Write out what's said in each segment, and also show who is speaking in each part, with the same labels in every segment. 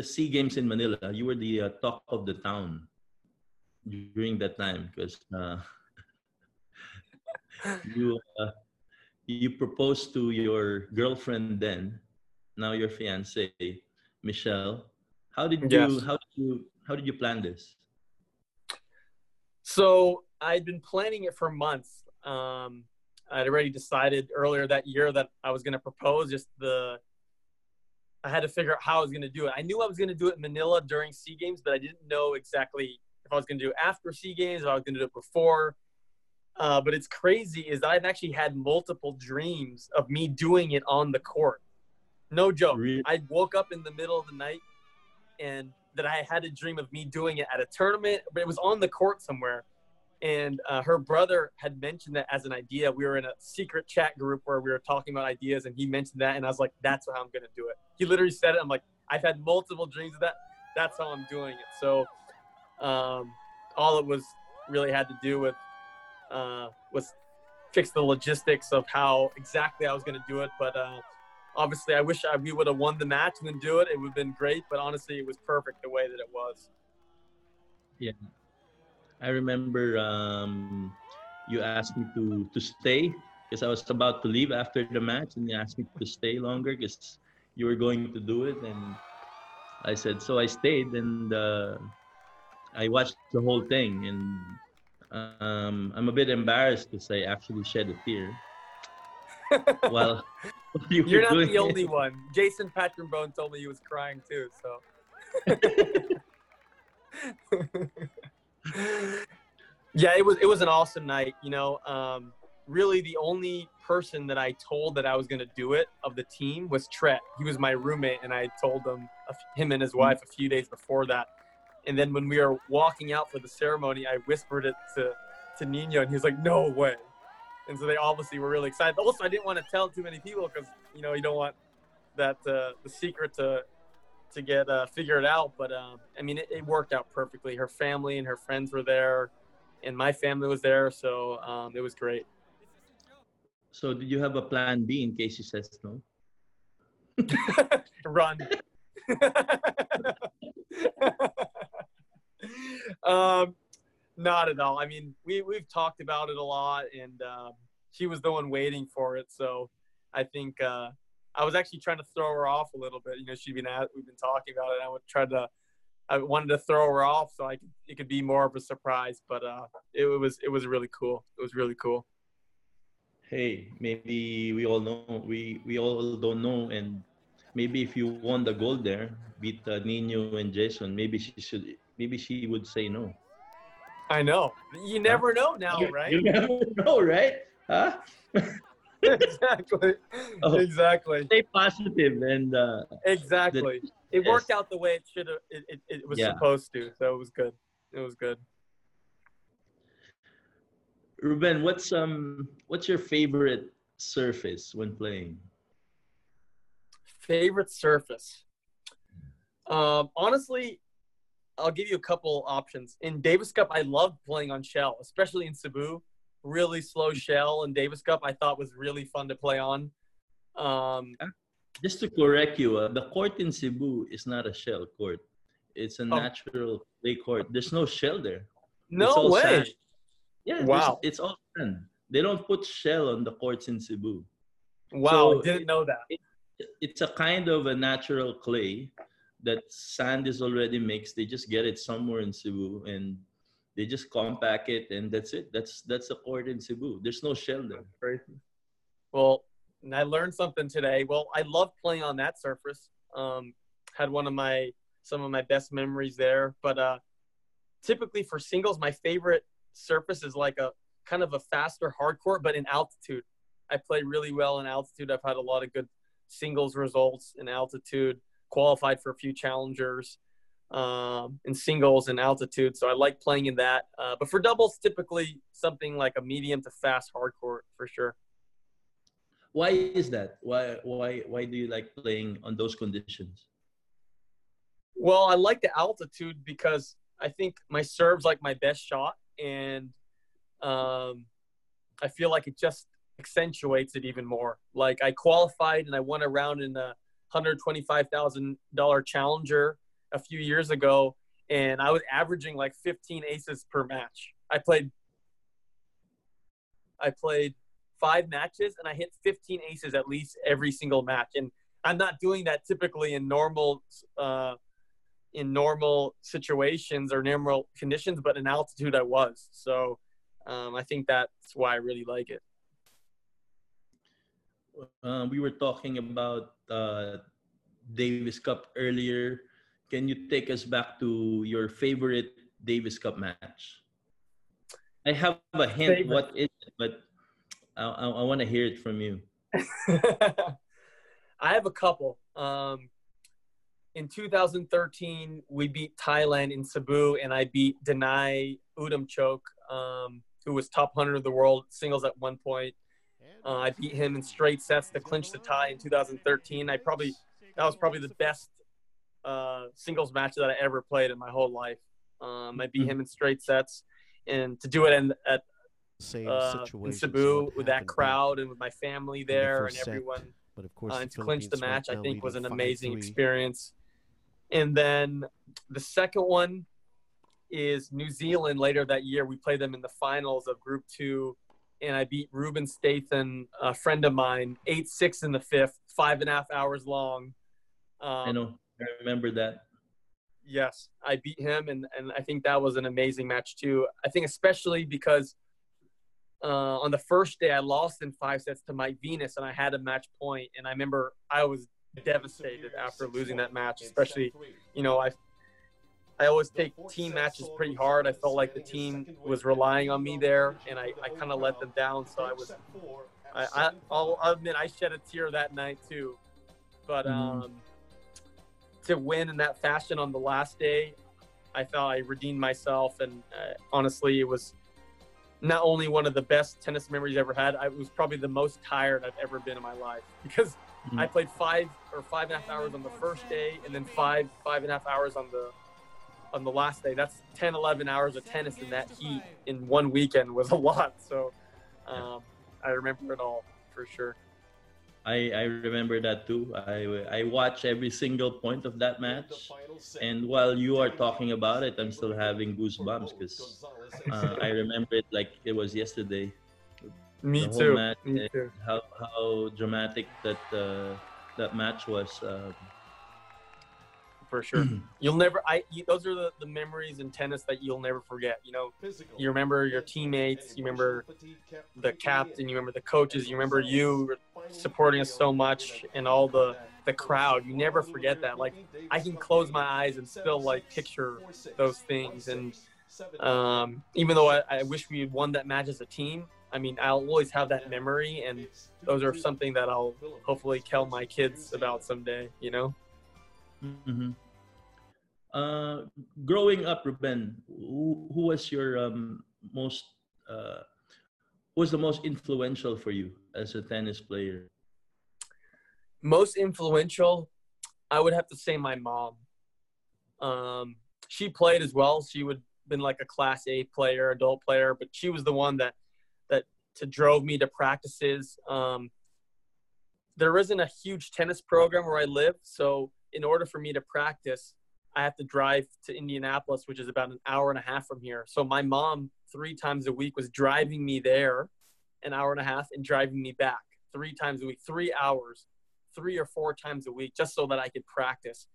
Speaker 1: the Sea Games in Manila, you were the uh, talk of the town during that time because uh, you uh, you proposed to your girlfriend then, now your fiance, Michelle. How did you
Speaker 2: Yes.
Speaker 1: how did you how did you plan this?
Speaker 2: So I'd been planning it for months. Um, I'd already decided earlier that year that I was going to propose. Just the, I had to figure out how I was going to do it. I knew I was going to do it in Manila during Sea Games, but I didn't know exactly if I was going to do it after Sea Games, if I was going to do it before. Uh, but it's crazy is I've actually had multiple dreams of me doing it on the court. No joke.
Speaker 1: Really?
Speaker 2: I woke up in the middle of the night and that I had a dream of me doing it at a tournament, but it was on the court somewhere. And uh, her brother had mentioned that as an idea. We were in a secret chat group where we were talking about ideas, and he mentioned that, and I was like, "That's how I'm gonna do it." He literally said it. I'm like, "I've had multiple dreams of that. That's how I'm doing it." So, um, all it was really had to do with uh, was fix the logistics of how exactly I was gonna do it. But uh, obviously, I wish I, we would have won the match and then do it. It would have been great. But honestly, it was perfect the way that it was.
Speaker 1: I remember um, you asked me to to stay because I was about to leave after the match, and you asked me to stay longer because you were going to do it, and I said so. I stayed, and uh, I watched the whole thing, and um, I'm a bit embarrassed because I actually shed a tear well, you
Speaker 2: you're not the
Speaker 1: it.
Speaker 2: only one. Jeson Patrombon told me he was crying too. So. yeah, it was it was an awesome night. You know, um, really the only person that I told that I was going to do it of the team was Treat. He was my roommate, and I told him him and his wife a few days before that. And then when we were walking out for the ceremony, I whispered it to to Nino, and he was like, "No way." And so they obviously were really excited. Also, I didn't want to tell too many people because you know you don't want that uh, the secret to to get uh, figured out. But um, I mean, it, it worked out perfectly. Her family and her friends were there, and my family was there, so um, it was great.
Speaker 1: So did you have a plan B in case he says no?
Speaker 2: Run. um, not at all. I mean, we we've talked about it a lot, and um, she was the one waiting for it. So I think uh, I was actually trying to throw her off a little bit. You know, she'd been at, we've been talking about it. And I would try to. I wanted to throw her off so I could, it could be more of a surprise, but uh, it, was it was really cool. It was really cool.
Speaker 1: hey, maybe we all know we we all don't know, and maybe if you won the gold there, beat uh, Nino and Jeson, maybe she should maybe she would say no.
Speaker 2: I know. You never know now, right?
Speaker 1: You never know, right? Huh?
Speaker 2: exactly.
Speaker 1: Oh.
Speaker 2: Exactly.
Speaker 1: Stay positive and uh,
Speaker 2: Exactly. It
Speaker 1: Yes.
Speaker 2: worked out the way it should have. It, it, it was
Speaker 1: Yeah.
Speaker 2: supposed to. So it was good. It was good.
Speaker 1: Ruben, what's um what's your favorite surface when playing?
Speaker 2: Favorite surface. Um, honestly, I'll give you a couple options. In Davis Cup, I love playing on shell, especially in Cebu. Really slow shell in Davis Cup, I thought was really fun to play on. Um,
Speaker 1: Just to correct you, uh, the court in Cebu is not a shell court. It's a
Speaker 2: Oh.
Speaker 1: natural clay court. There's no shell there.
Speaker 2: no way.
Speaker 1: sand. Yeah.
Speaker 2: Wow.
Speaker 1: It's all sand. They don't put shell on the courts in Cebu.
Speaker 2: Wow,
Speaker 1: So-
Speaker 2: didn't know that.
Speaker 1: It's a kind of a natural clay that sand is already mixed. They just get it somewhere in Cebu and they just compact it and that's it. That's that's the court in Cebu. There's no shell there.
Speaker 2: Crazy. Well, and I learned something today. Well, I love playing on that surface. Um, had one of my some of my best memories there. But uh, typically for singles, my favorite surface is like a kind of a faster hard court, but in altitude. I play really well in altitude. I've had a lot of good singles results in altitude. Qualified for a few challengers um, in singles and altitude. So I like playing in that. Uh, but for doubles, typically something like a medium to fast hard court for sure.
Speaker 1: Why is that? Why why why do you like playing on those conditions?
Speaker 2: Well, I like the altitude because I think my serve's like my best shot, and um, I feel like it just accentuates it even more. Like I qualified and I won a round in the $125,000 challenger a few years ago, and I was averaging like 15 aces per match. I played I played five matches and I hit 15 aces at least every single match. And I'm not doing that typically in normal uh, in normal situations or normal conditions, but in altitude I was. So um, I think that's why I really like it.
Speaker 1: Uh, we were talking about uh, Davis Cup earlier. Can you take us back to your favorite Davis Cup match? I have a hint favorite. what is it, but I, I, I want to hear it from you.
Speaker 2: I have a couple. Um, in 2013, we beat Thailand in Cebu, and I beat Danai Udomchoke, um, who was top 100 of the world singles at one point. Uh, I beat him in straight sets to clinch the tie in 2013. I probably that was probably the best uh, singles match that I ever played in my whole life. Um, I beat him in straight sets, and to do it in, at Same uh, in Cebu with that crowd and with my family there and everyone. Set but of course, uh, to clinch the match, I think was an amazing experience. And then the second one is New Zealand later that year. We played them in the finals of Group Two, and I beat Rubin Statham, a friend of mine, eight six in the fifth, five and a half hours long.
Speaker 1: Um, I know. I remember that.
Speaker 2: Yes, I beat him, and and I think that was an amazing match too. I think especially because uh, on the first day, I lost in five sets to Mike Venus, and I had a match point. And I remember I was devastated after losing that match, especially, you know, I I always take team matches pretty hard. I felt like the team was relying on me there, and I, I kind of let them down. So I was, I, I, will admit I shed a tear that night too. But mm-hmm. To win in that fashion on the last day, I felt I redeemed myself, and uh, honestly, it was not only one of the best tennis memories I ever had, I was probably the most tired I've ever been in my life because mm-hmm. I played five or five and a half hours on the first day and then five, five and a half hours on the on the last day. That's 10, 11 hours of tennis in that heat in one weekend was a lot. So um, I remember it all for sure.
Speaker 1: I, I remember that too. I, I watch every single point of that match. And while you are talking about it, I'm still having goosebumps because uh, I remember it like it was yesterday.
Speaker 2: Me too. Match, Me too.
Speaker 1: How, how dramatic that uh, that match was. Uh,
Speaker 2: for sure. you'll never. I. You, those are the, the memories in tennis that you'll never forget. You know, you remember your teammates. You remember the captain. You remember the coaches. You remember you supporting us so much and all the the crowd. You never forget that. Like I can close my eyes and still like picture those things. And um, even though I, I wish we had won that match as a team, I mean, I'll always have that memory, and those are something that I'll hopefully tell my kids about someday. You know.
Speaker 1: Mm-hmm. Uh, growing up, Ruben, who, who was your um, most uh, who was the most influential for you as a tennis player?
Speaker 2: Most influential, I would have to say my mom. Um, she played as well. She would been like a class A player, adult player, but she was the one that that to drove me to practices. Um, there isn't a huge tennis program where I live, so in order for me to practice, I have to drive to Indianapolis, which is about an hour and a half from here. So my mom, three times a week, was driving me there an hour and a half and driving me back three times a week, three hours, three or four times a week, just so that I could practice.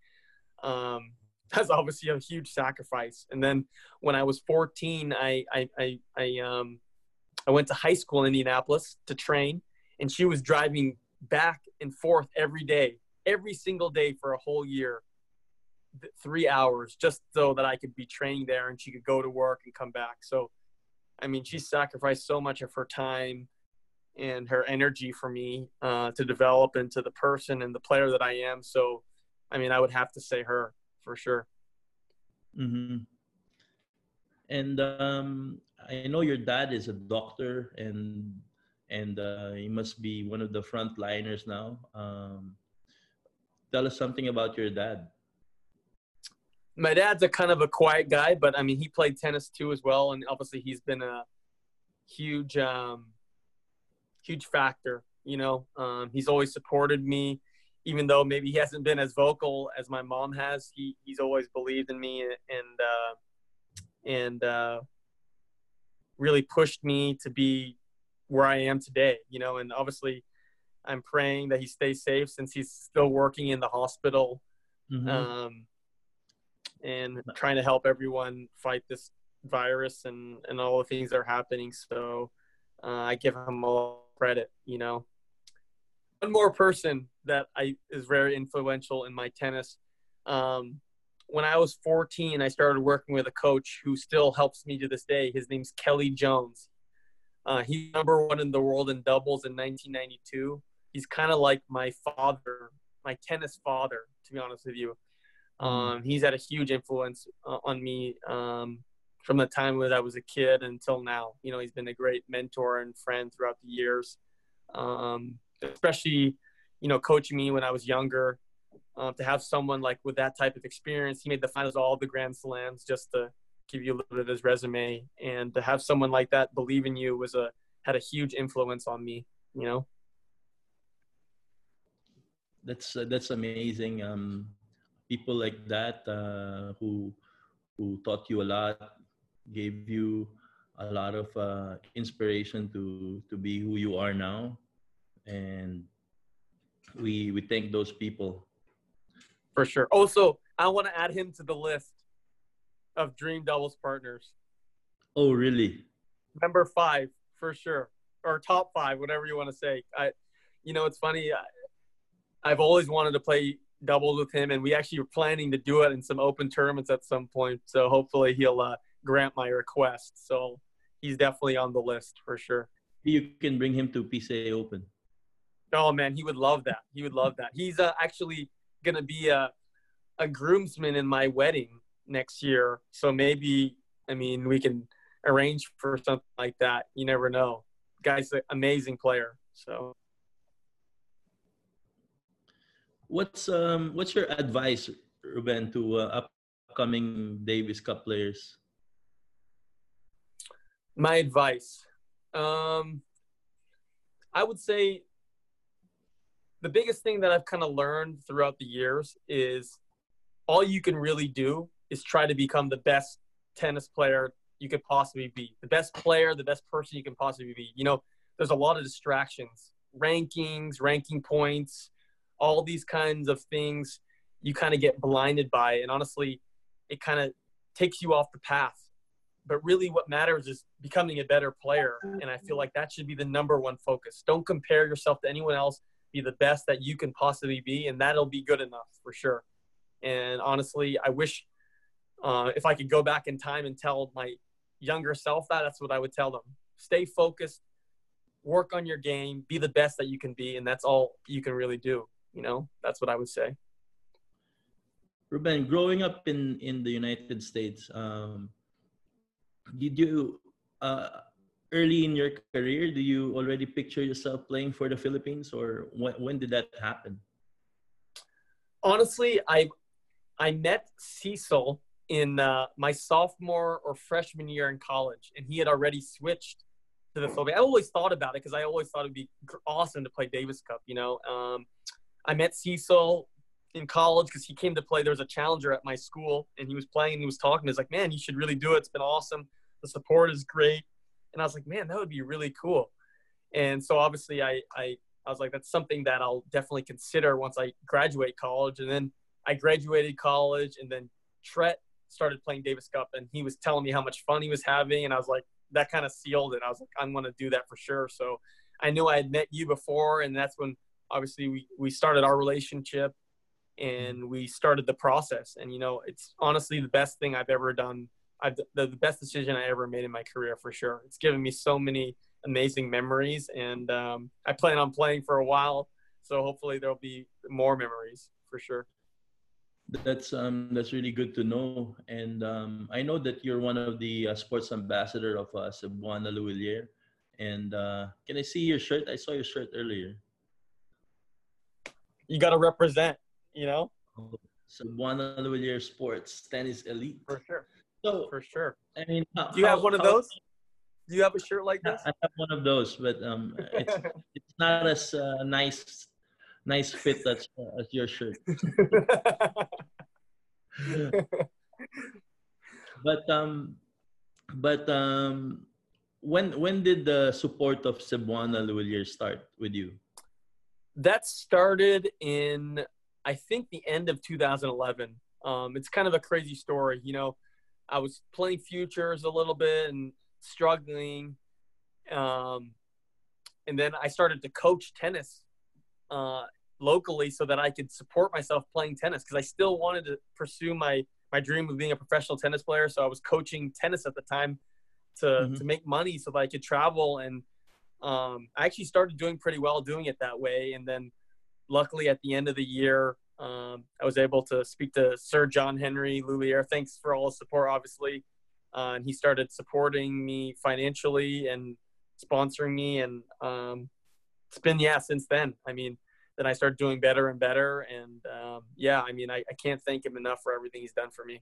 Speaker 2: Um, that's obviously a huge sacrifice. And then when I was 14, I, I, I, I, um, I went to high school in Indianapolis to train, and she was driving back and forth every day every single day for a whole year, three hours, just so that I could be training there and she could go to work and come back. So, I mean, she sacrificed so much of her time and her energy for me uh, to develop into the person and the player that I am. So, I mean, I would have to say her for sure.
Speaker 1: Mm-hmm. And um, I know your dad is a doctor, and and uh, he must be one of the front liners now. Um, tell us something about your dad.
Speaker 2: My dad's a kind of a quiet guy, but I mean, he played tennis too as well, and obviously he's been a huge, um, huge factor. You know, um, he's always supported me. even though maybe he hasn't been as vocal as my mom has, he he's always believed in me and uh, and uh, really pushed me to be where I am today. You know, and obviously, I'm praying that he stays safe since he's still working in the hospital, mm-hmm. um, and trying to help everyone fight this virus and and all the things that are happening. So uh, I give him all credit. You know, one more person that I is very influential in my tennis. Um, when I was 14, I started working with a coach who still helps me to this day. His name's Kelly Jones. Uh, he's number one in the world in doubles in 1992. He's kind of like my father, my tennis father, to be honest with you. Mm-hmm. Um, he's had a huge influence uh, on me um, from the time that I was a kid until now. You know, he's been a great mentor and friend throughout the years, um, especially, you know, coaching me when I was younger. Um, to have someone like with that type of experience, he made the finals of all the Grand Slams just to give you a little bit of his resume, and to have someone like that believe in you was a had a huge influence on me. You know.
Speaker 1: That's uh, that's amazing. Um, people like that uh, who who taught you a lot gave you a lot of uh, inspiration to to be who you are now. And we we thank those people.
Speaker 2: For sure. Also i want to add him to the list of dream doubles partners.
Speaker 1: Oh really?
Speaker 2: Number five for sure. Or top five whatever you want to say. I you know it's funny I, i've always wanted to play doubles with him and we actually were planning to do it in some open tournaments at some point so hopefully he'll uh, grant my request. So he's definitely on the list for sure.
Speaker 1: You can bring him to PCA Open.
Speaker 2: Oh man, he would love that. He would love that. He's uh, actually gonna be a a groomsman in my wedding next year. So maybe I mean we can arrange for something like that. You never know. Guy's an amazing player. So
Speaker 1: what's um what's your advice, Ruben, to uh, upcoming Davis Cup players?
Speaker 2: My advice. Um, I would say the biggest thing that I've kind of learned throughout the years is all you can really do is try to become the best tennis player you could possibly be, the best player, the best person you can possibly be. You know, there's a lot of distractions, rankings, ranking points, all these kinds of things you kind of get blinded by. And honestly, it kind of takes you off the path. But really what matters is becoming a better player. And i feel like that should be the number one focus. Don't compare yourself to anyone else. Be the best that you can possibly be and that'll be good enough for sure. And honestly i wish uh, if i could go back in time and tell my younger self that that's what i would tell them. Stay focused work on your game be the best that you can be and that's all you can really do you know that's what i would say.
Speaker 1: Ruben growing up in in the united states um, did you uh, early in your career do you already picture yourself playing for the philippines or when, when did that happen?
Speaker 2: Honestly i i met cecil in uh, my sophomore or freshman year in college and he had already switched to the philippines. I always thought about it because i always thought it'd be awesome to play davis cup you know? Um, i met cecil in college because he came to play. There was a challenger at my school, and he was playing and he was talking. He's like, "Man, you should really do it. It's been awesome. The support is great." And I was like, "Man, that would be really cool." And so obviously, I I I was like, "That's something that I'll definitely consider once I graduate college." And then I graduated college, and then Treat started playing Davis Cup, and he was telling me how much fun he was having, and I was like, that kind of sealed it. I was like, I'm going to do that for sure. So I knew I had met you before, and that's when obviously we, we started our relationship and we started the process. And you know, it's honestly the best thing I've ever done. I've the, the best decision I ever made in my career for sure. It's given me so many amazing memories, and um, I plan on playing for a while. So hopefully there'll be more memories for sure.
Speaker 1: That's um that's really good to know, and um, I know that you're one of the uh, sports ambassador of uh, Cebuana Lhuillier. And uh, can I see your shirt? I saw your shirt earlier.
Speaker 2: You got to represent you know?
Speaker 1: So one of the your sports, tennis elite.
Speaker 2: For sure.
Speaker 1: So
Speaker 2: for sure.
Speaker 1: I mean,
Speaker 2: how, do you have one of those? Do you have a shirt like this?
Speaker 1: I have one of those, but um, it's it's not as uh, nice nice fit that's uh, as your shirt. but um, but um, when when did the support of Cebuana Lhuillier start with you?
Speaker 2: That started in I think the end of 2011. Um, it's kind of a crazy story, you know. I was playing futures a little bit and struggling, um, and then I started to coach tennis uh, locally so that I could support myself playing tennis because I still wanted to pursue my my dream of being a professional tennis player. So I was coaching tennis at the time to mm-hmm. to make money so that I could travel and um, I actually started doing pretty well doing it that way. And then luckily at the end of the year, um, I was able to speak to Sir John Henry Lhuillier. Thanks for all the support, obviously. Uh, and he started supporting me financially and sponsoring me. And um, it's been, yeah, since then. I mean, then I started doing better and better. And um, yeah, I mean, I, I, can't thank him enough for everything he's done for me.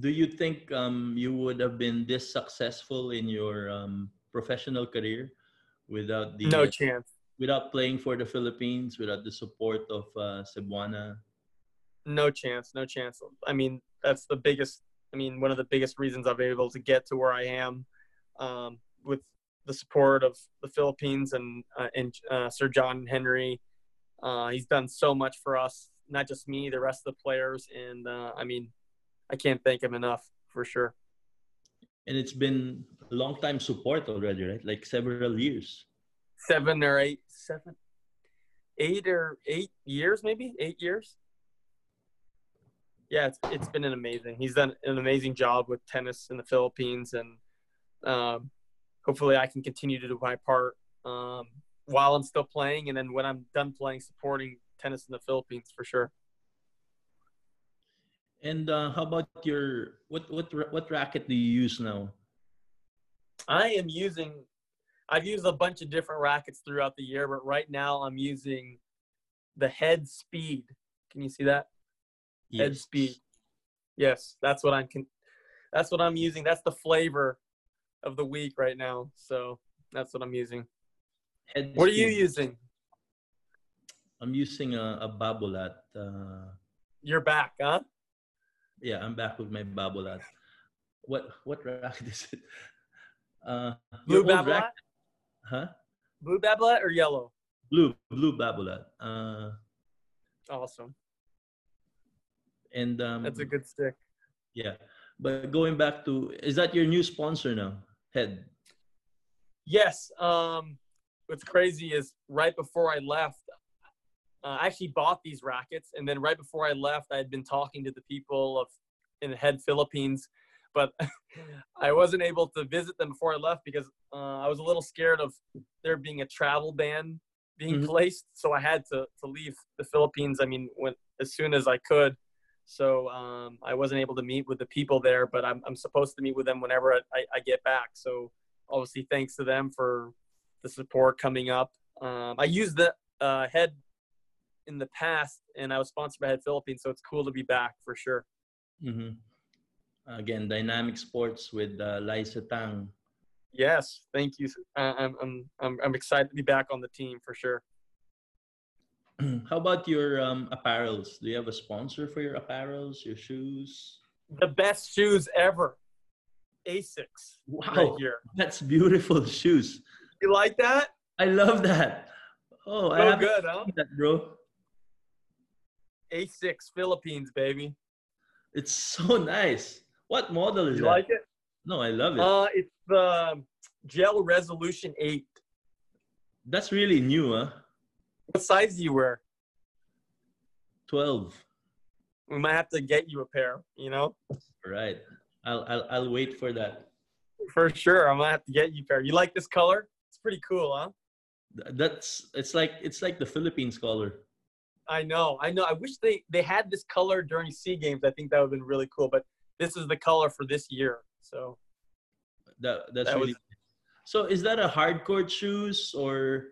Speaker 1: Do you think um, you would have been this successful in your um, professional career without the
Speaker 2: no chance
Speaker 1: without playing for the Philippines, without the support of uh, Cebuana?
Speaker 2: No chance, no chance. I mean, that's the biggest. I mean, one of the biggest reasons I've been able to get to where I am um, with the support of the Philippines and uh, and uh, Sir John Henry. Uh, he's done so much for us, not just me, the rest of the players, and uh, I mean, I can't thank him enough for sure.
Speaker 1: And it's been a long time support already, right? Like several years.
Speaker 2: Seven or eight, seven, eight or eight years, maybe eight years. Yeah, it's it's been an amazing. He's done an amazing job with tennis in the Philippines, and um, hopefully I can continue to do my part um, while I'm still playing, and then when I'm done playing, supporting tennis in the Philippines for sure.
Speaker 1: And uh, how about your what what what racket do you use now?
Speaker 2: I am using. I've used a bunch of different rackets throughout the year, but right now I'm using the Head Speed. Can you see that? Yes. Head Speed. Yes, that's what I'm. That's what I'm using. That's the flavor of the week right now. So that's what I'm using. Head what speed. are you using?
Speaker 1: I'm using a, a Babolat. Uh,
Speaker 2: You're back, huh?
Speaker 1: Yeah, I'm back with my Babolat. What what racket is it? Uh,
Speaker 2: blue Babolat?
Speaker 1: Huh?
Speaker 2: Blue Babolat or yellow?
Speaker 1: Blue blue Babolat. Uh,
Speaker 2: awesome.
Speaker 1: And um,
Speaker 2: that's a good stick.
Speaker 1: Yeah, but going back to, is that your new sponsor now? Head.
Speaker 2: Yes. Um, what's crazy is right before I left, uh, I actually bought these rackets, and then right before I left, I had been talking to the people of in the Head Philippines, but I wasn't able to visit them before I left because uh, I was a little scared of there being a travel ban being mm-hmm. placed. So I had to to leave the Philippines. I mean, when as soon as I could. So um, I wasn't able to meet with the people there, but I'm I'm supposed to meet with them whenever I, I get back. So obviously, thanks to them for the support coming up. Um, I used the uh, head in the past, and I was sponsored by Head Philippines, so it's cool to be back for sure.
Speaker 1: Mm-hmm. Again, dynamic sports with uh.
Speaker 2: Yes, thank you. I'm, I'm I'm I'm excited to be back on the team for sure.
Speaker 1: How about your um, apparels? Do you have a sponsor for your apparels, your shoes?
Speaker 2: The best shoes ever. Asics.
Speaker 1: Wow, right here. that's beautiful shoes.
Speaker 2: You like that?
Speaker 1: I love that. Oh,
Speaker 2: so
Speaker 1: I
Speaker 2: good, huh?
Speaker 1: That, bro.
Speaker 2: ASICS Philippines, baby.
Speaker 1: It's so nice. What model is
Speaker 2: you
Speaker 1: that?
Speaker 2: like it?
Speaker 1: No, I love it.
Speaker 2: Uh, it's the Gel Resolution 8.
Speaker 1: That's really new, huh?
Speaker 2: What size do you wear?
Speaker 1: 12.
Speaker 2: We might have to get you a pair, you know?
Speaker 1: Right. I'll, I'll, I'll wait for that.
Speaker 2: For sure. I'm going to have to get you a pair. You like this color? It's pretty cool, huh?
Speaker 1: That's, it's like, it's like the Philippines color.
Speaker 2: I know, I know. I wish they they had this color during Sea Games. I think that would have been really cool. But this is the color for this year. So
Speaker 1: that that's that really. Was, so is that a hard court shoes or?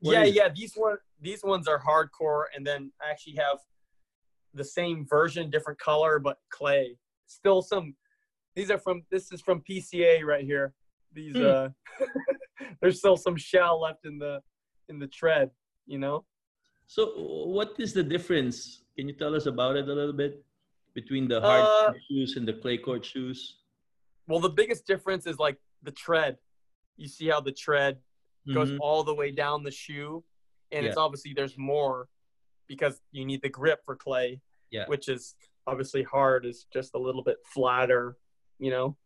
Speaker 2: Yeah, yeah. These one these ones are hard court, and then I actually have the same version, different color, but clay. Still some. These are from. This is from PCA right here. These. Hmm. uh There's still some shell left in the in the tread. You know.
Speaker 1: So, what is the difference? Can you tell us about it a little bit between the hard uh, shoes and the clay court shoes?
Speaker 2: Well, the biggest difference is like the tread. You see how the tread goes mm-hmm. all the way down the shoe, and yeah. it's obviously there's more because you need the grip for clay,
Speaker 1: yeah.
Speaker 2: which is obviously hard. Is just a little bit flatter, you know.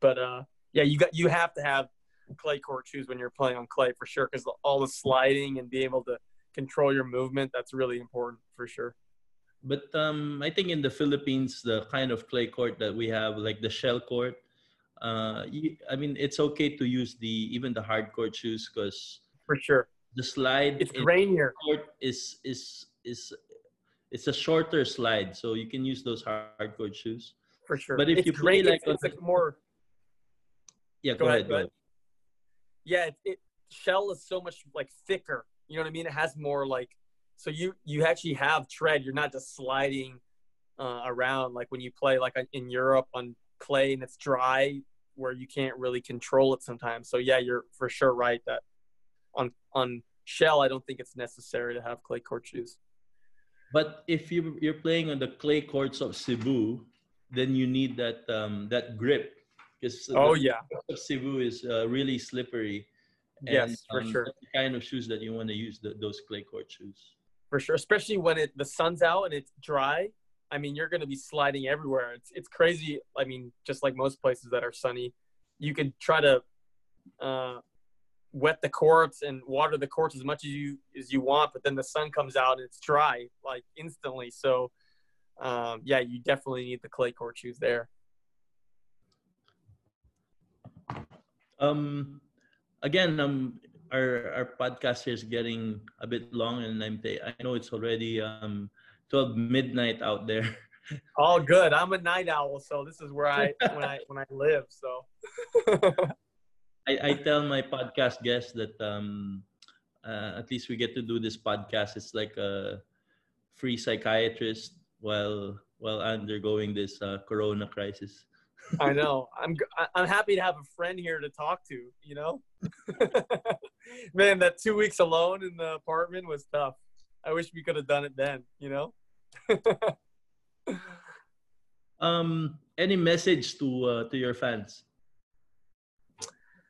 Speaker 2: But uh, yeah, you got you have to have clay court shoes when you're playing on clay for sure because all the sliding and being able to control your movement that's really important for sure.
Speaker 1: But um, I think in the Philippines, the kind of clay court that we have, like the shell court, uh, I mean, it's okay to use the even the hard court shoes because
Speaker 2: for sure
Speaker 1: the slide
Speaker 2: it's rainier
Speaker 1: court is is is it's a shorter slide, so you can use those hard court shoes.
Speaker 2: For sure.
Speaker 1: But if
Speaker 2: it's
Speaker 1: you play
Speaker 2: like
Speaker 1: it's,
Speaker 2: it's more
Speaker 1: yeah, go, go ahead, ahead. Go ahead.
Speaker 2: Yeah, it, it shell is so much like thicker. You know what I mean? It has more like so you you actually have tread. You're not just sliding uh, around like when you play like in Europe on clay and it's dry where you can't really control it sometimes. So yeah, you're for sure right that on on shell I don't think it's necessary to have clay court shoes.
Speaker 1: But if you you're playing on the clay courts of Cebu, then you need that um, that grip because
Speaker 2: oh yeah,
Speaker 1: Cebu is uh, really slippery.
Speaker 2: And, yes, for um, sure.
Speaker 1: the kind of shoes that you want to use, the, those clay court shoes.
Speaker 2: For sure, especially when it the sun's out and it's dry. I mean, you're going to be sliding everywhere. It's it's crazy. I mean, just like most places that are sunny, you could try to uh, wet the courts and water the courts as much as you as you want, but then the sun comes out and it's dry like instantly. So, um, yeah, you definitely need the clay court shoes there.
Speaker 1: Um, again, um, our our podcast is getting a bit long, and I'm I know it's already um 12 midnight out there.
Speaker 2: All good. I'm a night owl, so this is where I when I when I live. So
Speaker 1: I, I tell my podcast guests that um uh, at least we get to do this podcast. It's like a free psychiatrist while while undergoing this uh, corona crisis.
Speaker 2: I know. I'm I'm happy to have a friend here to talk to. You know, man, that two weeks alone in the apartment was tough. I wish we could have done it then. You know.
Speaker 1: um, any message to uh, to your fans?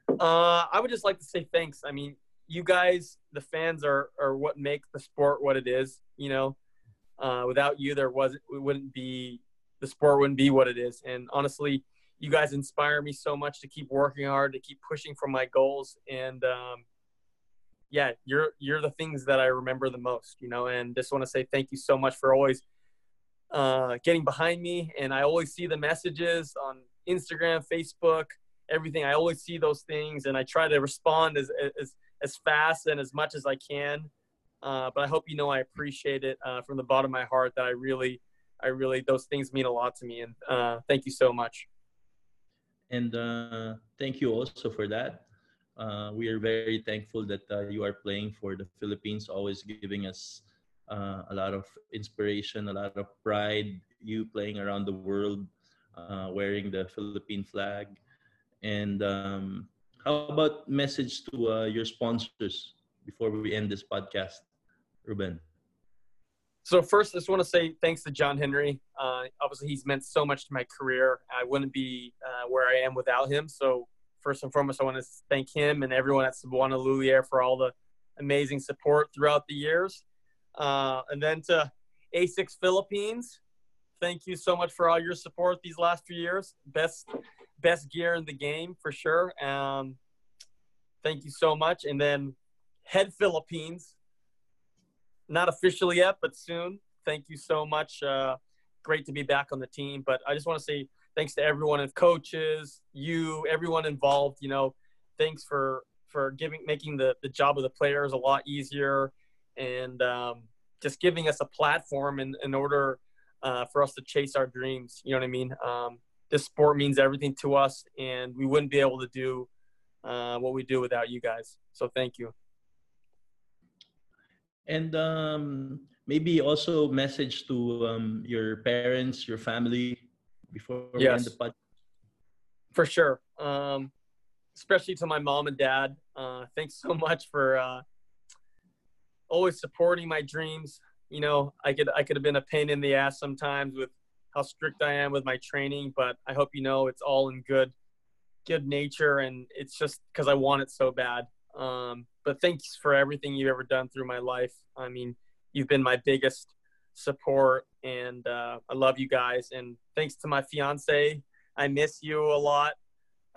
Speaker 2: Uh, I would just like to say thanks. I mean, you guys, the fans, are are what make the sport what it is. You know, uh, without you, there wasn't. We wouldn't be the sport wouldn't be what it is. And honestly, you guys inspire me so much to keep working hard, to keep pushing for my goals. And um, yeah, you're you're the things that I remember the most, you know. And just want to say thank you so much for always uh, getting behind me. And I always see the messages on Instagram, Facebook, everything. I always see those things, and I try to respond as as as fast and as much as I can. Uh, but I hope you know I appreciate it uh, from the bottom of my heart. That I really I really those things mean a lot to me, and uh, thank you so much.
Speaker 1: And uh, thank you also for that. Uh, we are very thankful that uh, you are playing for the Philippines, always giving us uh, a lot of inspiration, a lot of pride. You playing around the world, uh, wearing the Philippine flag, and um, how about message to your sponsors before we end this podcast, Ruben?
Speaker 2: So first, I just want to say thanks to John Henry. Uh, obviously, he's meant so much to my career. I wouldn't be uh, where I am without him. So first and foremost, I want to thank him and everyone at Cebuana Lhuillier for all the amazing support throughout the years. Uh, and then to ASICS Philippines, thank you so much for all your support these last few years. Best best gear in the game for sure. Um, thank you so much. And then Head Philippines, not officially yet, but soon. Thank you so much. Uh, great to be back on the team. But I just want to say thanks to everyone and coaches, you, everyone involved. You know, thanks for for giving making the the job of the players a lot easier and um, just giving us a platform in in order uh, for us to chase our dreams. You know what I mean? Um, this sport means everything to us, and we wouldn't be able to do uh, what we do without you guys. So thank you.
Speaker 1: And um, maybe also message to um, your parents, your family before we end the podcast.
Speaker 2: For sure. Um, especially to my mom and dad. Uh, thanks so much for uh, always supporting my dreams. You know, I could I could have been a pain in the ass sometimes with how strict I am with my training, but I hope you know it's all in good good nature and it's just because I want it so bad. Um, but thanks for everything you've ever done through my life. I mean, you've been my biggest support and uh, I love you guys. And thanks to my fiance, I miss you a lot.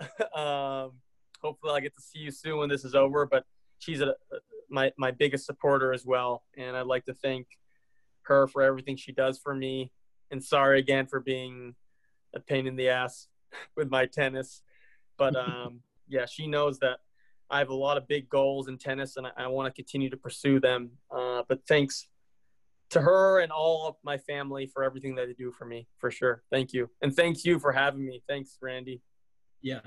Speaker 2: um, hopefully I'll get to see you soon when this is over, but she's a, my, my biggest supporter as well. And I'd like to thank her for everything she does for me. And sorry again for being a pain in the ass with my tennis. But um, yeah, she knows that I have a lot of big goals in tennis and I, I want to continue to pursue them. Uh, but thanks to her and all of my family for everything that they do for me, for sure. Thank you. And thank you for having me. Thanks, Randy.
Speaker 1: Yeah.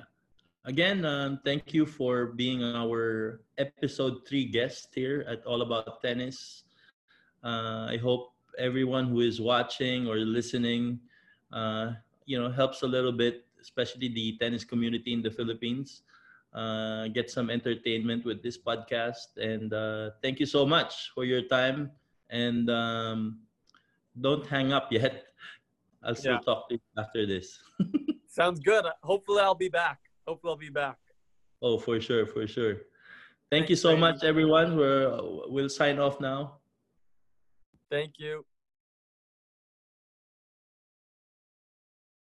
Speaker 1: Again, um, thank you for being our episode three guest here at All About Tennis. Uh, I hope everyone who is watching or listening, uh, you know, helps a little bit, especially the tennis community in the Philippines. Uh, get some entertainment with this podcast. And uh, thank you so much for your time. And um, don't hang up yet. I'll still yeah. talk to you after this.
Speaker 2: Sounds good. Hopefully, I'll be back. Hopefully, I'll be back.
Speaker 1: Oh, for sure, for sure. Thank Thanks, you so much, everyone. We're, we'll sign off now.
Speaker 2: Thank you.